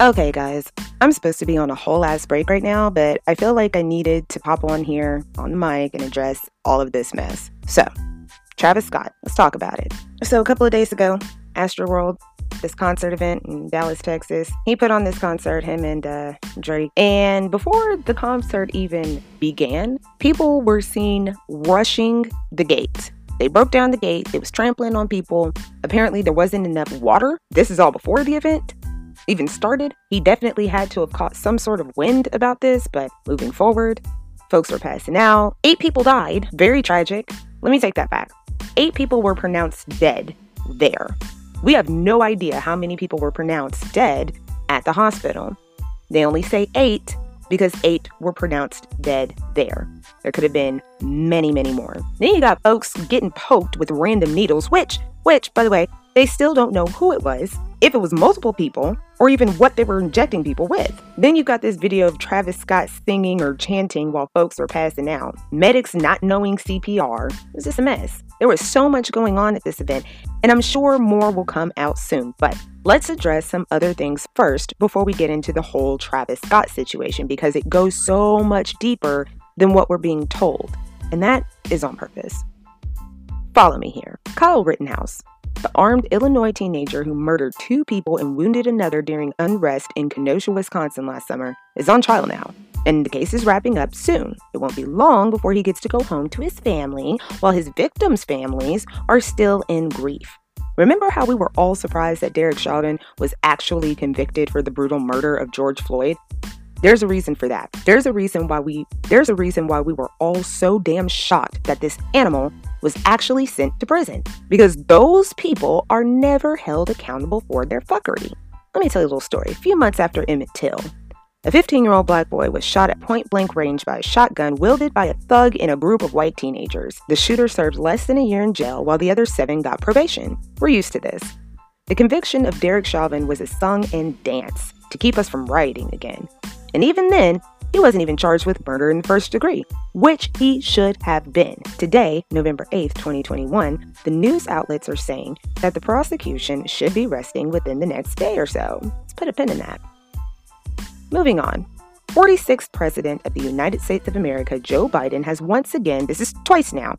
Okay, guys, I'm supposed to be on a whole ass break right now, but I feel like I needed to pop on here on the mic and address all of this mess. So, Travis Scott, let's talk about it. So, a couple of days ago, Astroworld, this concert event in Dallas, Texas, he put on this concert, him and uh, Drake. And before the concert even began, people were seen rushing the gate. They broke down the gate, it was trampling on people. Apparently, there wasn't enough water. This is all before the event even started. He definitely had to have caught some sort of wind about this, but moving forward, folks were passing out. Eight people died. Very tragic. Let me take that back. Eight people were pronounced dead there. We have no idea how many people were pronounced dead at the hospital. They only say eight because eight were pronounced dead there. There could have been many, many more. Then you got folks getting poked with random needles, which, which, by the way, they still don't know who it was, if it was multiple people, or even what they were injecting people with. Then you got this video of Travis Scott singing or chanting while folks were passing out. Medics not knowing CPR. It was just a mess. There was so much going on at this event, and I'm sure more will come out soon. But let's address some other things first before we get into the whole Travis Scott situation because it goes so much deeper than what we're being told. And that is on purpose. Follow me here. Kyle Rittenhouse, armed Illinois teenager who murdered two people and wounded another during unrest in Kenosha, Wisconsin last summer, is on trial now. And the case is wrapping up soon. It won't be long before he gets to go home to his family, while his victims' families are still in grief. Remember how we were all surprised that Derek Chauvin was actually convicted for the brutal murder of George Floyd? There's a reason for that. There's a reason why we there's a reason why we were all so damn shocked that this animal was actually sent to prison because those people are never held accountable for their fuckery. Let me tell you a little story. A few months after Emmett Till, a 15 year old black boy was shot at point blank range by a shotgun wielded by a thug in a group of white teenagers. The shooter served less than a year in jail while the other seven got probation. We're used to this. The conviction of Derek Chauvin was a song and dance to keep us from rioting again. And even then, he wasn't even charged with murder in the first degree, which he should have been. Today, November 8th, 2021, the news outlets are saying that the prosecution should be resting within the next day or so. Let's put a pin in that. Moving on. 46th President of the United States of America, Joe Biden, has once again, this is twice now,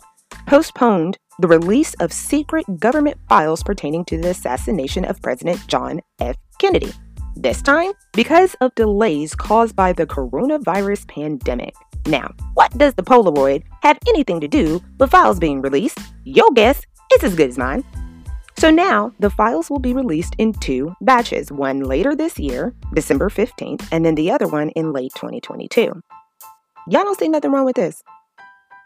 postponed the release of secret government files pertaining to the assassination of President John F. Kennedy. This time, because of delays caused by the coronavirus pandemic. Now, what does the Polaroid have anything to do with files being released? Your guess is as good as mine. So now, the files will be released in two batches one later this year, December 15th, and then the other one in late 2022. Y'all don't see nothing wrong with this.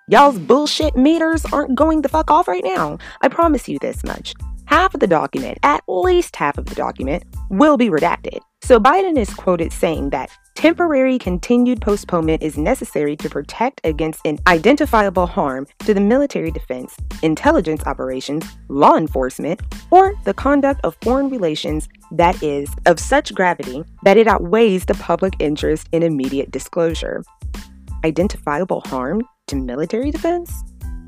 Y'all's bullshit meters aren't going the fuck off right now. I promise you this much half of the document, at least half of the document, will be redacted. So Biden is quoted saying that temporary continued postponement is necessary to protect against an identifiable harm to the military defense, intelligence operations, law enforcement, or the conduct of foreign relations that is of such gravity that it outweighs the public interest in immediate disclosure. Identifiable harm to military defense?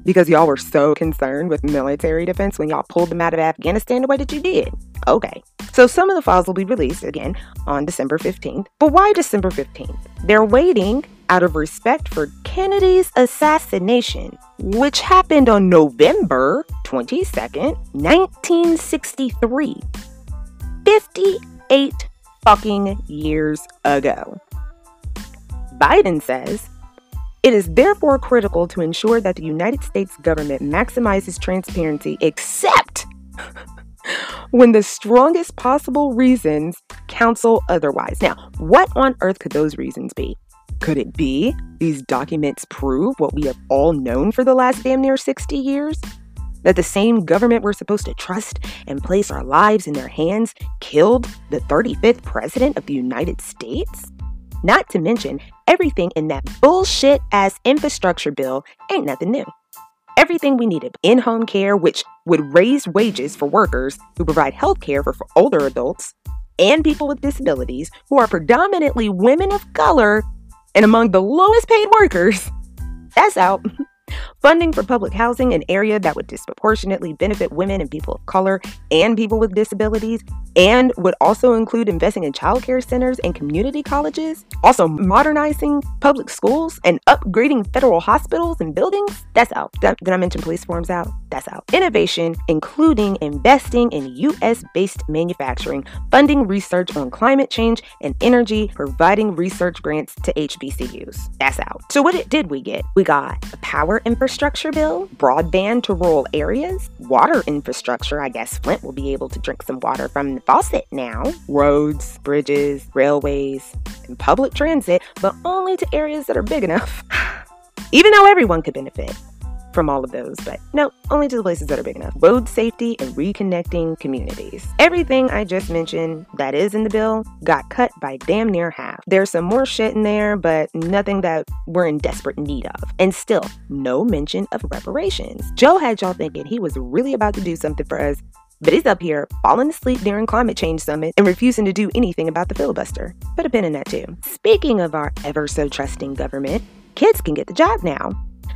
Because y'all were so concerned with military defense when y'all pulled them out of Afghanistan the way that you did. Okay. So some of the files will be released again on December 15th. But why December 15th? They're waiting out of respect for Kennedy's assassination, which happened on November 22nd, 1963. 58 fucking years ago. Biden says it is therefore critical to ensure that the United States government maximizes transparency except when the strongest possible reasons counsel otherwise. Now, what on earth could those reasons be? Could it be these documents prove what we have all known for the last damn near 60 years? That the same government we're supposed to trust and place our lives in their hands killed the 35th President of the United States? Not to mention, everything in that bullshit ass infrastructure bill ain't nothing new. Everything we needed in home care, which would raise wages for workers who provide health care for, for older adults and people with disabilities who are predominantly women of color and among the lowest paid workers. That's out. Funding for public housing, an area that would disproportionately benefit women and people of color and people with disabilities, and would also include investing in childcare centers and community colleges. Also, modernizing public schools and upgrading federal hospitals and buildings. That's out. Did I mention police forms out? That's out. Innovation, including investing in US based manufacturing, funding research on climate change and energy, providing research grants to HBCUs. That's out. So, what did we get? We got a power infrastructure bill, broadband to rural areas, water infrastructure. I guess Flint will be able to drink some water from faucet now, roads, bridges, railways, and public transit, but only to areas that are big enough. Even though everyone could benefit from all of those, but no, only to the places that are big enough. Road safety and reconnecting communities. Everything I just mentioned that is in the bill got cut by damn near half. There's some more shit in there, but nothing that we're in desperate need of. And still, no mention of reparations. Joe had y'all thinking he was really about to do something for us but he's up here falling asleep during climate change summit and refusing to do anything about the filibuster. Put a pin in that too. Speaking of our ever so trusting government, kids can get the job now.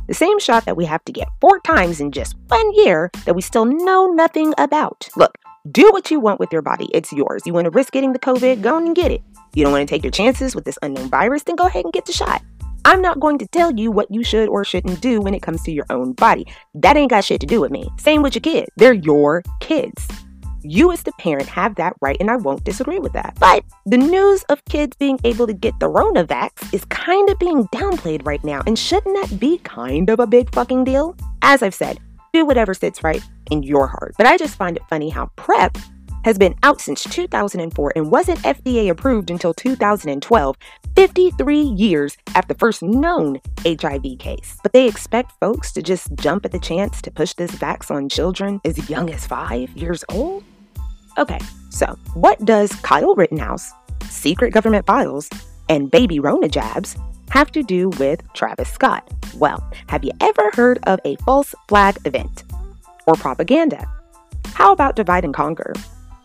The same shot that we have to get four times in just one year that we still know nothing about. Look, do what you want with your body. It's yours. You want to risk getting the COVID? Go and get it. You don't want to take your chances with this unknown virus? Then go ahead and get the shot. I'm not going to tell you what you should or shouldn't do when it comes to your own body. That ain't got shit to do with me. Same with your kids. They're your kids. You, as the parent, have that right, and I won't disagree with that. But the news of kids being able to get the RonaVax is kind of being downplayed right now, and shouldn't that be kind of a big fucking deal? As I've said, do whatever sits right in your heart. But I just find it funny how PrEP has been out since 2004 and wasn't FDA approved until 2012, 53 years after the first known HIV case. But they expect folks to just jump at the chance to push this vax on children as young as five years old? Okay, so what does Kyle Rittenhouse, secret government files, and baby Rona jabs have to do with Travis Scott? Well, have you ever heard of a false flag event or propaganda? How about divide and conquer?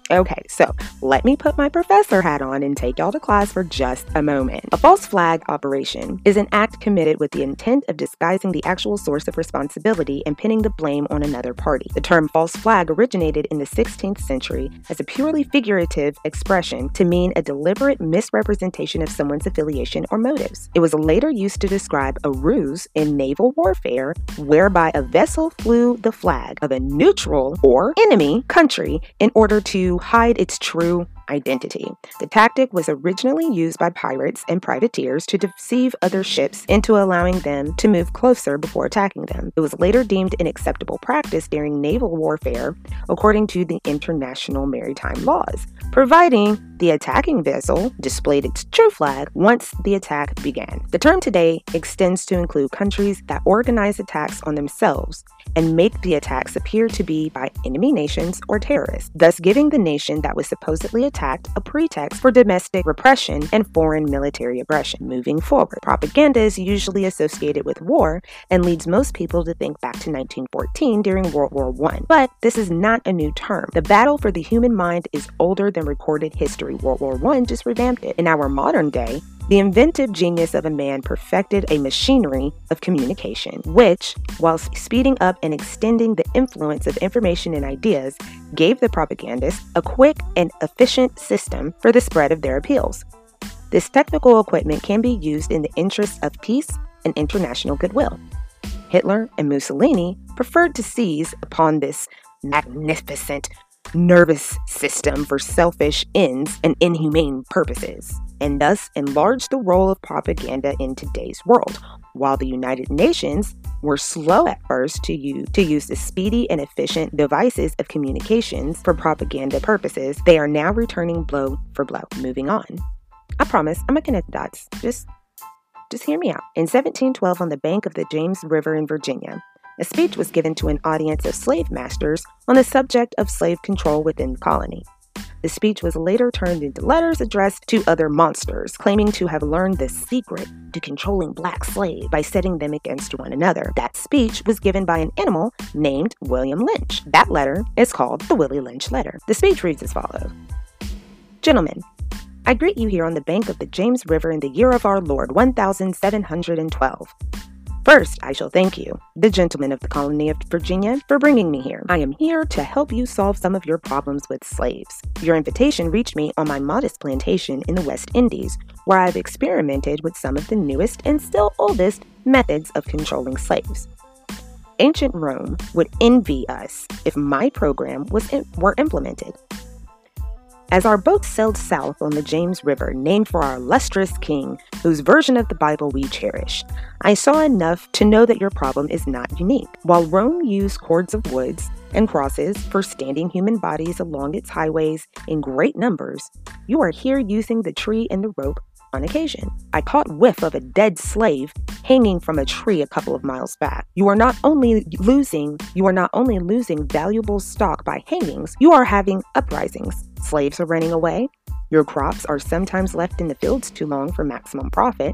Okay, so let me put my professor hat on and take y'all to class for just a moment. A false flag operation is an act committed with the intent of disguising the actual source of responsibility and pinning the blame on another party. The term false flag originated in the 16th century as a purely figurative expression to mean a deliberate misrepresentation of someone's affiliation or motives. It was later used to describe a ruse in naval warfare whereby a vessel flew the flag of a neutral or enemy country in order to hide its true identity. The tactic was originally used by pirates and privateers to deceive other ships into allowing them to move closer before attacking them. It was later deemed an acceptable practice during naval warfare according to the international maritime laws, providing the attacking vessel displayed its true flag once the attack began. The term today extends to include countries that organize attacks on themselves and make the attacks appear to be by enemy nations or terrorists, thus giving the nation that was supposedly attacked a pretext for domestic repression and foreign military aggression. Moving forward, propaganda is usually associated with war and leads most people to think back to 1914 during World War I. But this is not a new term. The battle for the human mind is older than recorded history. World War I just revamped it. In our modern day, the inventive genius of a man perfected a machinery of communication, which, while speeding up and extending the influence of information and ideas, gave the propagandists a quick and efficient system for the spread of their appeals. This technical equipment can be used in the interests of peace and international goodwill. Hitler and Mussolini preferred to seize upon this magnificent nervous system for selfish ends and inhumane purposes, and thus enlarged the role of propaganda in today's world. While the United Nations were slow at first to use, to use the speedy and efficient devices of communications for propaganda purposes, they are now returning blow for blow. Moving on. I promise I'm gonna connect the dots. Just just hear me out. In 1712, on the bank of the James River in Virginia, a speech was given to an audience of slave masters on the subject of slave control within the colony. The speech was later turned into letters addressed to other monsters, claiming to have learned the secret to controlling black slaves by setting them against one another. That speech was given by an animal named William Lynch. That letter is called the Willie Lynch Letter. The speech reads as follows Gentlemen, I greet you here on the bank of the James River in the year of our Lord 1712. First, I shall thank you, the gentlemen of the colony of Virginia, for bringing me here. I am here to help you solve some of your problems with slaves. Your invitation reached me on my modest plantation in the West Indies, where I've experimented with some of the newest and still oldest methods of controlling slaves. Ancient Rome would envy us if my program was in, were implemented. As our boat sailed south on the James River, named for our illustrious king, whose version of the Bible we cherish, I saw enough to know that your problem is not unique. While Rome used cords of woods and crosses for standing human bodies along its highways in great numbers, you are here using the tree and the rope on occasion. I caught whiff of a dead slave hanging from a tree a couple of miles back. You are not only losing, you are not only losing valuable stock by hangings, you are having uprisings. Slaves are running away. Your crops are sometimes left in the fields too long for maximum profit.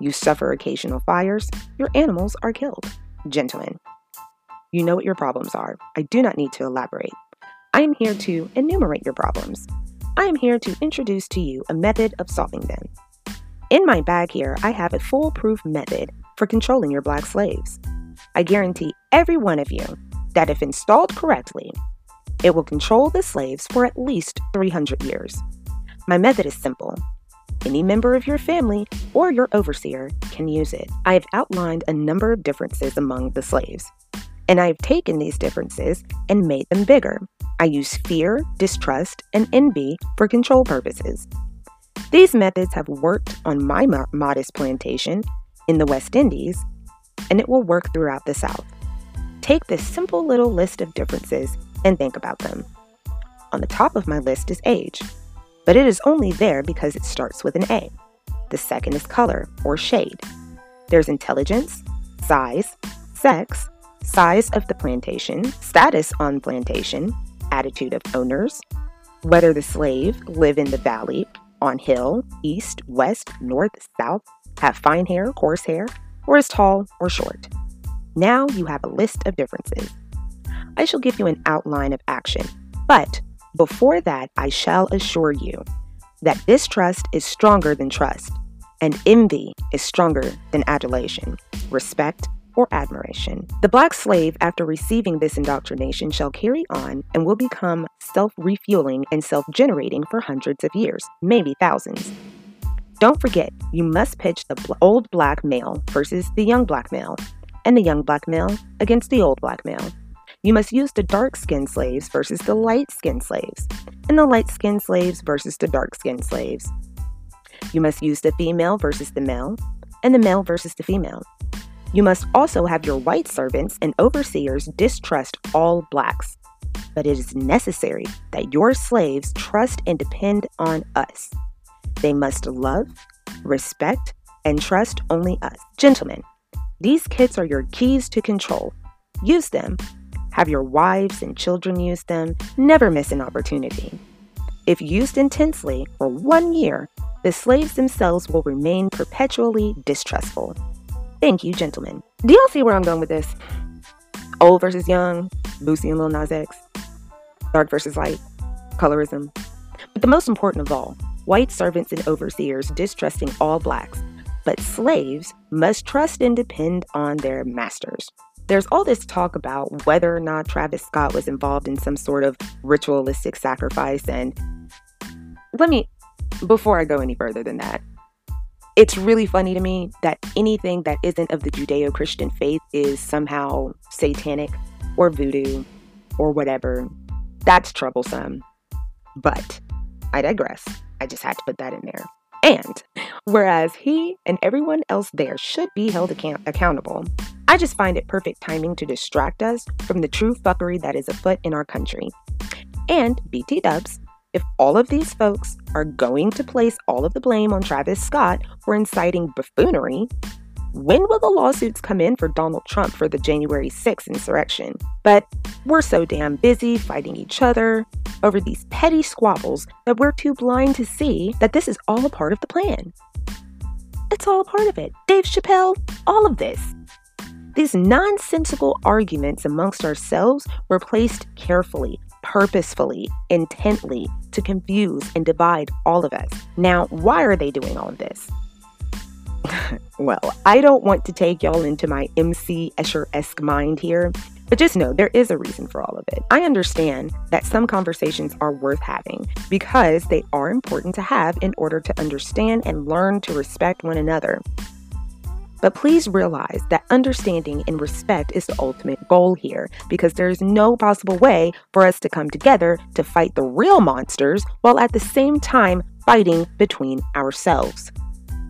You suffer occasional fires. Your animals are killed. Gentlemen, you know what your problems are. I do not need to elaborate. I am here to enumerate your problems. I am here to introduce to you a method of solving them. In my bag here, I have a foolproof method for controlling your black slaves. I guarantee every one of you that if installed correctly, it will control the slaves for at least 300 years. My method is simple. Any member of your family or your overseer can use it. I have outlined a number of differences among the slaves, and I have taken these differences and made them bigger. I use fear, distrust, and envy for control purposes. These methods have worked on my modest plantation in the West Indies, and it will work throughout the South. Take this simple little list of differences and think about them. On the top of my list is age, but it is only there because it starts with an A. The second is color or shade. There's intelligence, size, sex, size of the plantation, status on plantation, attitude of owners, whether the slave live in the valley, on hill, east, west, north, south, have fine hair, coarse hair, or is tall or short. Now you have a list of differences. I shall give you an outline of action, but before that, I shall assure you that distrust is stronger than trust, and envy is stronger than adulation, respect, or admiration. The black slave, after receiving this indoctrination, shall carry on and will become self refueling and self generating for hundreds of years, maybe thousands. Don't forget, you must pitch the old black male versus the young black male, and the young black male against the old black male. You must use the dark skinned slaves versus the light skinned slaves, and the light skinned slaves versus the dark skinned slaves. You must use the female versus the male, and the male versus the female. You must also have your white servants and overseers distrust all blacks. But it is necessary that your slaves trust and depend on us. They must love, respect, and trust only us. Gentlemen, these kits are your keys to control. Use them. Have your wives and children use them. Never miss an opportunity. If used intensely for one year, the slaves themselves will remain perpetually distrustful. Thank you, gentlemen. Do y'all see where I'm going with this? Old versus young, Boosie and Lil Nas X, dark versus light, colorism. But the most important of all, white servants and overseers distrusting all blacks, but slaves must trust and depend on their masters. There's all this talk about whether or not Travis Scott was involved in some sort of ritualistic sacrifice. And let me, before I go any further than that, it's really funny to me that anything that isn't of the Judeo Christian faith is somehow satanic or voodoo or whatever. That's troublesome. But I digress. I just had to put that in there. And whereas he and everyone else there should be held account- accountable, I just find it perfect timing to distract us from the true fuckery that is afoot in our country. And BT dubs, if all of these folks are going to place all of the blame on Travis Scott for inciting buffoonery, when will the lawsuits come in for Donald Trump for the January 6th insurrection? But we're so damn busy fighting each other over these petty squabbles that we're too blind to see that this is all a part of the plan. It's all a part of it. Dave Chappelle, all of this. These nonsensical arguments amongst ourselves were placed carefully purposefully, intently to confuse and divide all of us. Now, why are they doing all of this? well, I don't want to take y'all into my MC Escher esque mind here, but just know there is a reason for all of it. I understand that some conversations are worth having because they are important to have in order to understand and learn to respect one another. But please realize that understanding and respect is the ultimate goal here because there is no possible way for us to come together to fight the real monsters while at the same time fighting between ourselves.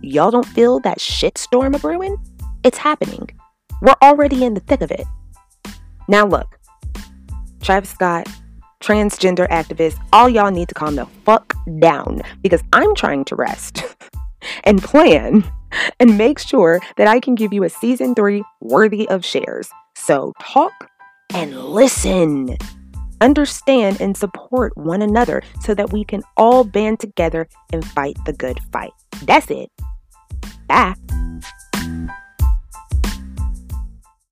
Y'all don't feel that shitstorm a brewing? It's happening. We're already in the thick of it. Now, look, Travis Scott, transgender activists, all y'all need to calm the fuck down because I'm trying to rest and plan and make sure that I can give you a season three worthy of shares. So talk and listen. Understand and support one another so that we can all band together and fight the good fight. That's it. Bye.